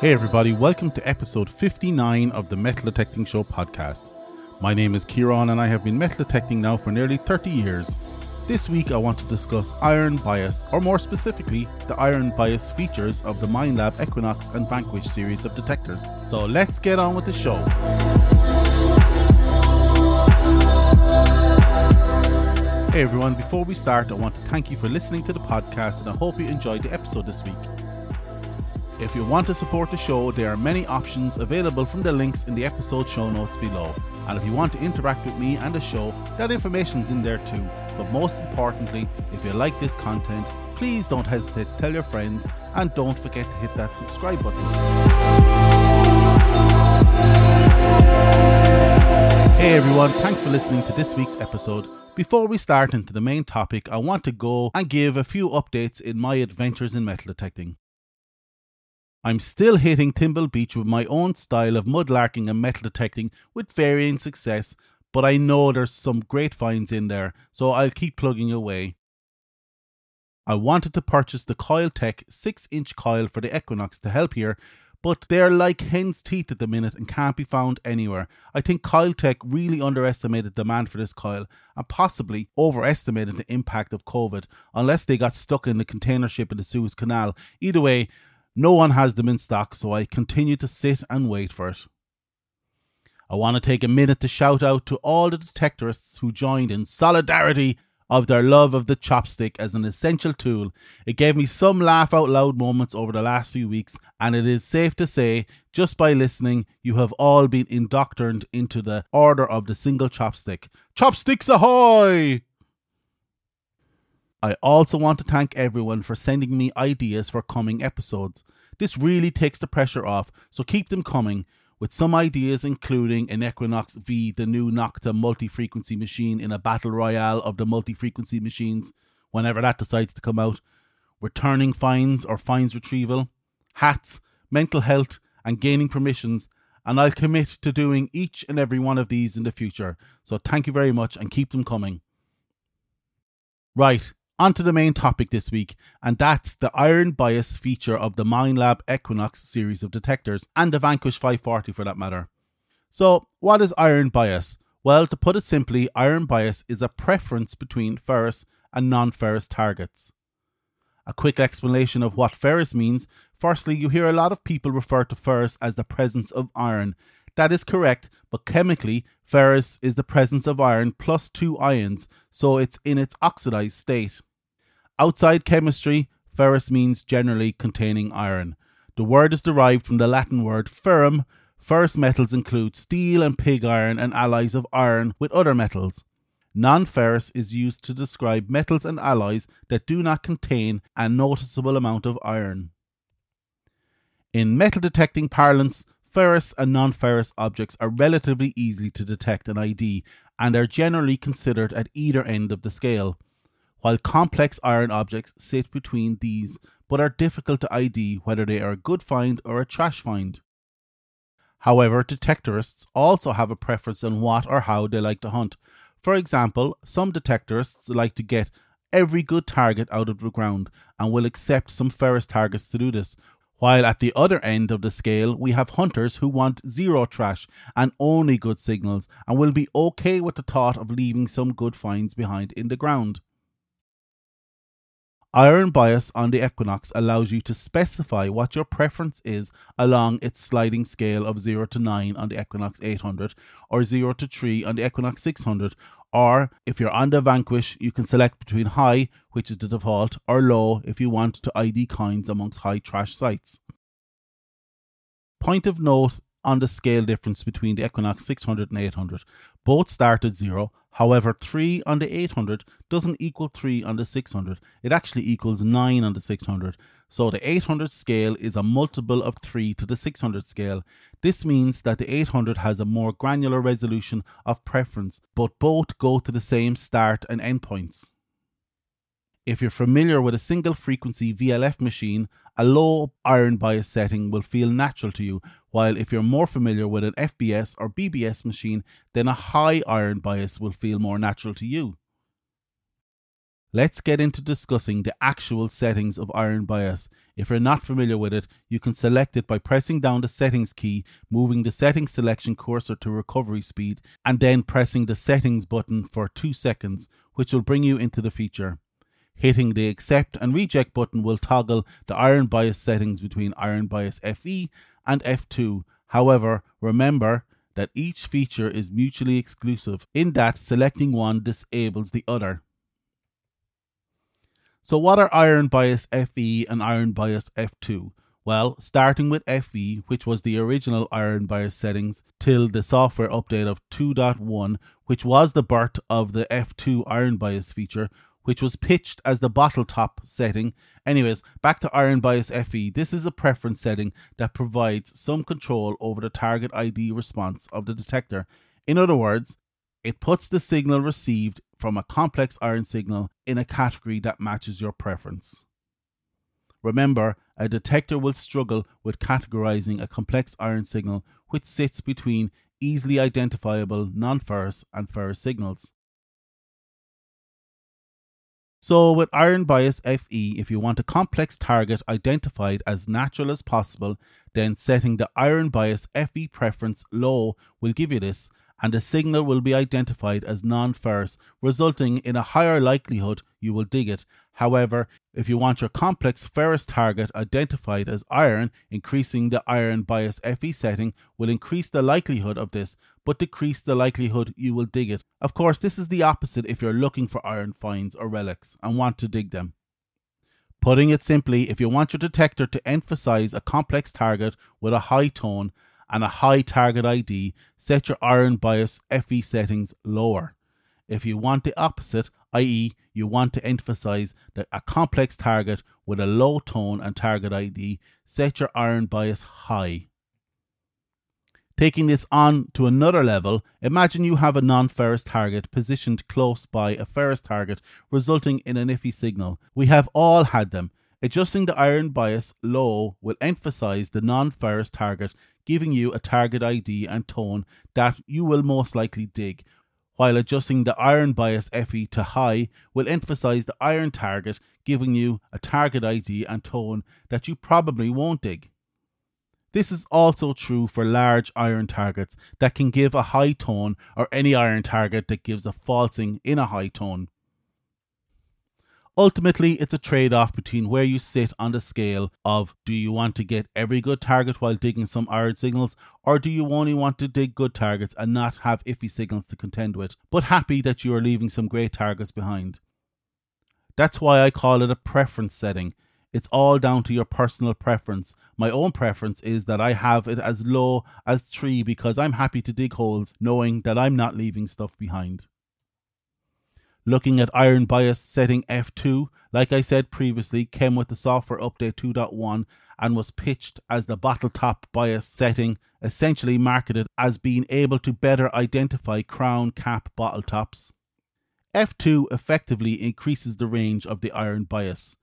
Hey, everybody, welcome to episode 59 of the Metal Detecting Show podcast. My name is Ciaran, and I have been metal detecting now for nearly 30 years. This week, I want to discuss iron bias, or more specifically, the iron bias features of the Minelab Equinox and Vanquish series of detectors. So let's get on with the show. Hey everyone, before we start, I want to thank you for listening to the podcast and I hope you enjoyed the episode this week. If you want to support the show, there are many options available from the links in the episode show notes below. And if you want to interact with me and the show, that information's in there too. But most importantly, if you like this content, please don't hesitate to tell your friends and don't forget to hit that subscribe button. Hey everyone, thanks for listening to this week's episode. Before we start into the main topic, I want to go and give a few updates in my adventures in metal detecting. I'm still hitting Thimble Beach with my own style of mudlarking and metal detecting with varying success, but I know there's some great finds in there, so I'll keep plugging away. I wanted to purchase the Coiltek 6 inch coil for the Equinox to help here, but they're like hen's teeth at the minute and can't be found anywhere. I think Coiltek really underestimated demand for this coil and possibly overestimated the impact of COVID, unless they got stuck in the container ship in the Suez Canal. Either way, no one has them in stock, so I continue to sit and wait for it. I want to take a minute to shout out to all the detectorists who joined in solidarity of their love of the chopstick as an essential tool. It gave me some laugh out loud moments over the last few weeks, and it is safe to say, just by listening, you have all been indoctrined into the order of the single chopstick. Chopsticks ahoy! I also want to thank everyone for sending me ideas for coming episodes. This really takes the pressure off, so keep them coming, with some ideas including an Equinox V, the new Nokta multi frequency machine in a battle royale of the multi frequency machines, whenever that decides to come out, returning fines or fines retrieval, hats, mental health, and gaining permissions. And I'll commit to doing each and every one of these in the future. So thank you very much and keep them coming. Right, on to the main topic this week, and that's the iron bias feature of the Minelab Equinox series of detectors, and the Vanquish 540 for that matter. So, what is iron bias? Well, to put it simply, iron bias is a preference between ferrous and non ferrous targets. A quick explanation of what ferrous means. Firstly, you hear a lot of people refer to ferrous as the presence of iron. That is correct, but chemically, ferrous is the presence of iron plus two ions, so it's in its oxidized state. Outside chemistry, ferrous means generally containing iron. The word is derived from the Latin word ferrum. Ferrous metals include steel and pig iron and alloys of iron with other metals. Non ferrous is used to describe metals and alloys that do not contain a noticeable amount of iron. In metal detecting parlance, ferrous and non ferrous objects are relatively easy to detect and ID and are generally considered at either end of the scale while complex iron objects sit between these but are difficult to ID whether they are a good find or a trash find. However, detectorists also have a preference on what or how they like to hunt. For example, some detectorists like to get every good target out of the ground and will accept some ferrous targets to do this, while at the other end of the scale, we have hunters who want zero trash and only good signals and will be okay with the thought of leaving some good finds behind in the ground. Iron bias on the Equinox allows you to specify what your preference is along its sliding scale of 0 to 9 on the Equinox 800 or 0 to 3 on the Equinox 600 or if you're on the Vanquish you can select between high which is the default or low if you want to ID coins amongst high trash sites. Point of note on the scale difference between the Equinox 600 and 800. Both start at 0, however, 3 on the 800 doesn't equal 3 on the 600. It actually equals 9 on the 600. So the 800 scale is a multiple of 3 to the 600 scale. This means that the 800 has a more granular resolution of preference, but both go to the same start and end points. If you're familiar with a single frequency VLF machine, a low iron bias setting will feel natural to you, while if you're more familiar with an FBS or BBS machine, then a high iron bias will feel more natural to you. Let's get into discussing the actual settings of iron bias. If you're not familiar with it, you can select it by pressing down the settings key, moving the settings selection cursor to recovery speed, and then pressing the settings button for 2 seconds, which will bring you into the feature. Hitting the accept and reject button will toggle the iron bias settings between iron bias FE and F2. However, remember that each feature is mutually exclusive in that selecting one disables the other. So, what are iron bias FE and iron bias F2? Well, starting with FE, which was the original iron bias settings, till the software update of 2.1, which was the birth of the F2 iron bias feature, which was pitched as the bottle top setting. Anyways, back to iron bias FE. This is a preference setting that provides some control over the target ID response of the detector. In other words, it puts the signal received from a complex iron signal in a category that matches your preference. Remember, a detector will struggle with categorizing a complex iron signal which sits between easily identifiable non-ferrous and ferrous signals. So, with iron bias FE, if you want a complex target identified as natural as possible, then setting the iron bias FE preference low will give you this, and the signal will be identified as non ferrous, resulting in a higher likelihood you will dig it. However, if you want your complex ferrous target identified as iron, increasing the iron bias FE setting will increase the likelihood of this, but decrease the likelihood you will dig it. Of course, this is the opposite if you're looking for iron finds or relics and want to dig them. Putting it simply, if you want your detector to emphasize a complex target with a high tone, and a high target ID, set your iron bias FE settings lower. If you want the opposite, i.e., you want to emphasize that a complex target with a low tone and target ID, set your iron bias high. Taking this on to another level, imagine you have a non ferrous target positioned close by a ferrous target, resulting in an iffy signal. We have all had them. Adjusting the iron bias low will emphasize the non ferrous target giving you a target ID and tone that you will most likely dig, while adjusting the iron bias FE to high will emphasize the iron target, giving you a target ID and tone that you probably won't dig. This is also true for large iron targets that can give a high tone or any iron target that gives a falsing in a high tone. Ultimately, it's a trade off between where you sit on the scale of do you want to get every good target while digging some iron signals, or do you only want to dig good targets and not have iffy signals to contend with, but happy that you are leaving some great targets behind. That's why I call it a preference setting. It's all down to your personal preference. My own preference is that I have it as low as 3 because I'm happy to dig holes knowing that I'm not leaving stuff behind. Looking at iron bias setting F2, like I said previously, came with the software update 2.1 and was pitched as the bottle top bias setting, essentially marketed as being able to better identify crown cap bottle tops. F2 effectively increases the range of the iron bias.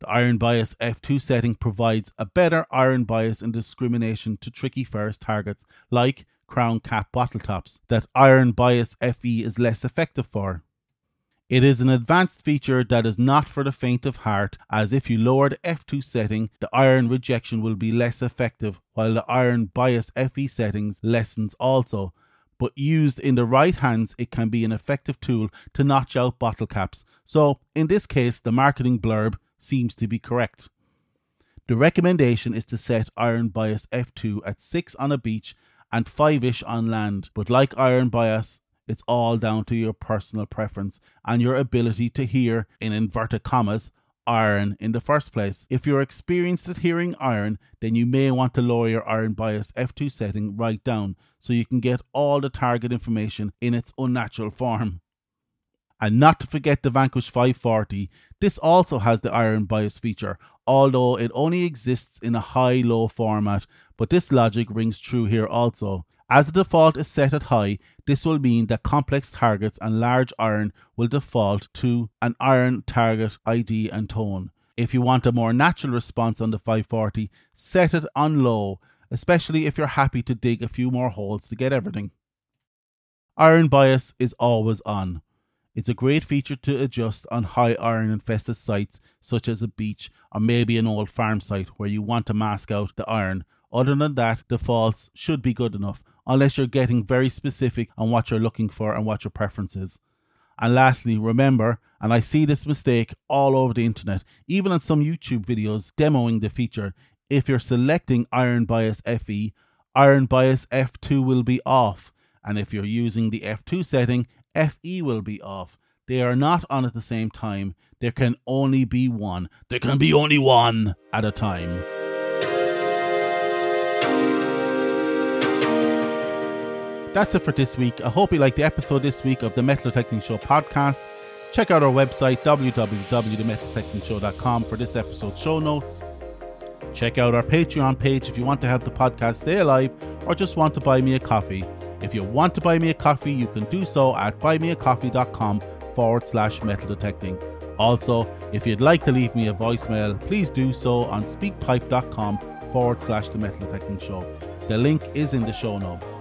The iron bias F2 setting provides a better iron bias and discrimination to tricky ferrous targets like crown cap bottle tops that iron bias FE is less effective for. It is an advanced feature that is not for the faint of heart, as if you lower the F2 setting, the iron rejection will be less effective, while the iron bias FE settings lessens also. But used in the right hands, it can be an effective tool to notch out bottle caps. So, in this case, the marketing blurb seems to be correct. The recommendation is to set iron bias F2 at 6 on a beach and 5 ish on land, but like iron bias, it's all down to your personal preference and your ability to hear, in inverted commas, iron in the first place. If you're experienced at hearing iron, then you may want to lower your iron bias F2 setting right down so you can get all the target information in its unnatural form. And not to forget the Vanquish 540, this also has the iron bias feature, although it only exists in a high low format, but this logic rings true here also. As the default is set at high, this will mean that complex targets and large iron will default to an iron target ID and tone. If you want a more natural response on the 540, set it on low, especially if you're happy to dig a few more holes to get everything. Iron bias is always on. It's a great feature to adjust on high iron infested sites such as a beach or maybe an old farm site where you want to mask out the iron. Other than that, the defaults should be good enough unless you're getting very specific on what you're looking for and what your preference is. And lastly, remember, and I see this mistake all over the internet, even on some YouTube videos demoing the feature, if you're selecting Iron Bias FE, Iron Bias F2 will be off. And if you're using the F2 setting, FE will be off. They are not on at the same time. There can only be one. There can be only one at a time. That's it for this week. I hope you liked the episode this week of the Metal Detecting Show podcast. Check out our website, www.themetaldetectingshow.com, for this episode's show notes. Check out our Patreon page if you want to help the podcast stay alive or just want to buy me a coffee. If you want to buy me a coffee, you can do so at buymeacoffee.com forward slash metal detecting. Also, if you'd like to leave me a voicemail, please do so on speakpipe.com forward slash the metal detecting show. The link is in the show notes.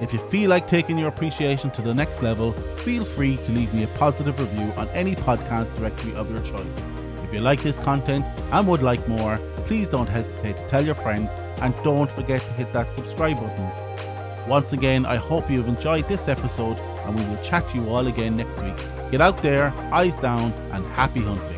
If you feel like taking your appreciation to the next level, feel free to leave me a positive review on any podcast directory of your choice. If you like this content and would like more, please don't hesitate to tell your friends and don't forget to hit that subscribe button. Once again, I hope you've enjoyed this episode and we will chat to you all again next week. Get out there, eyes down, and happy hunting.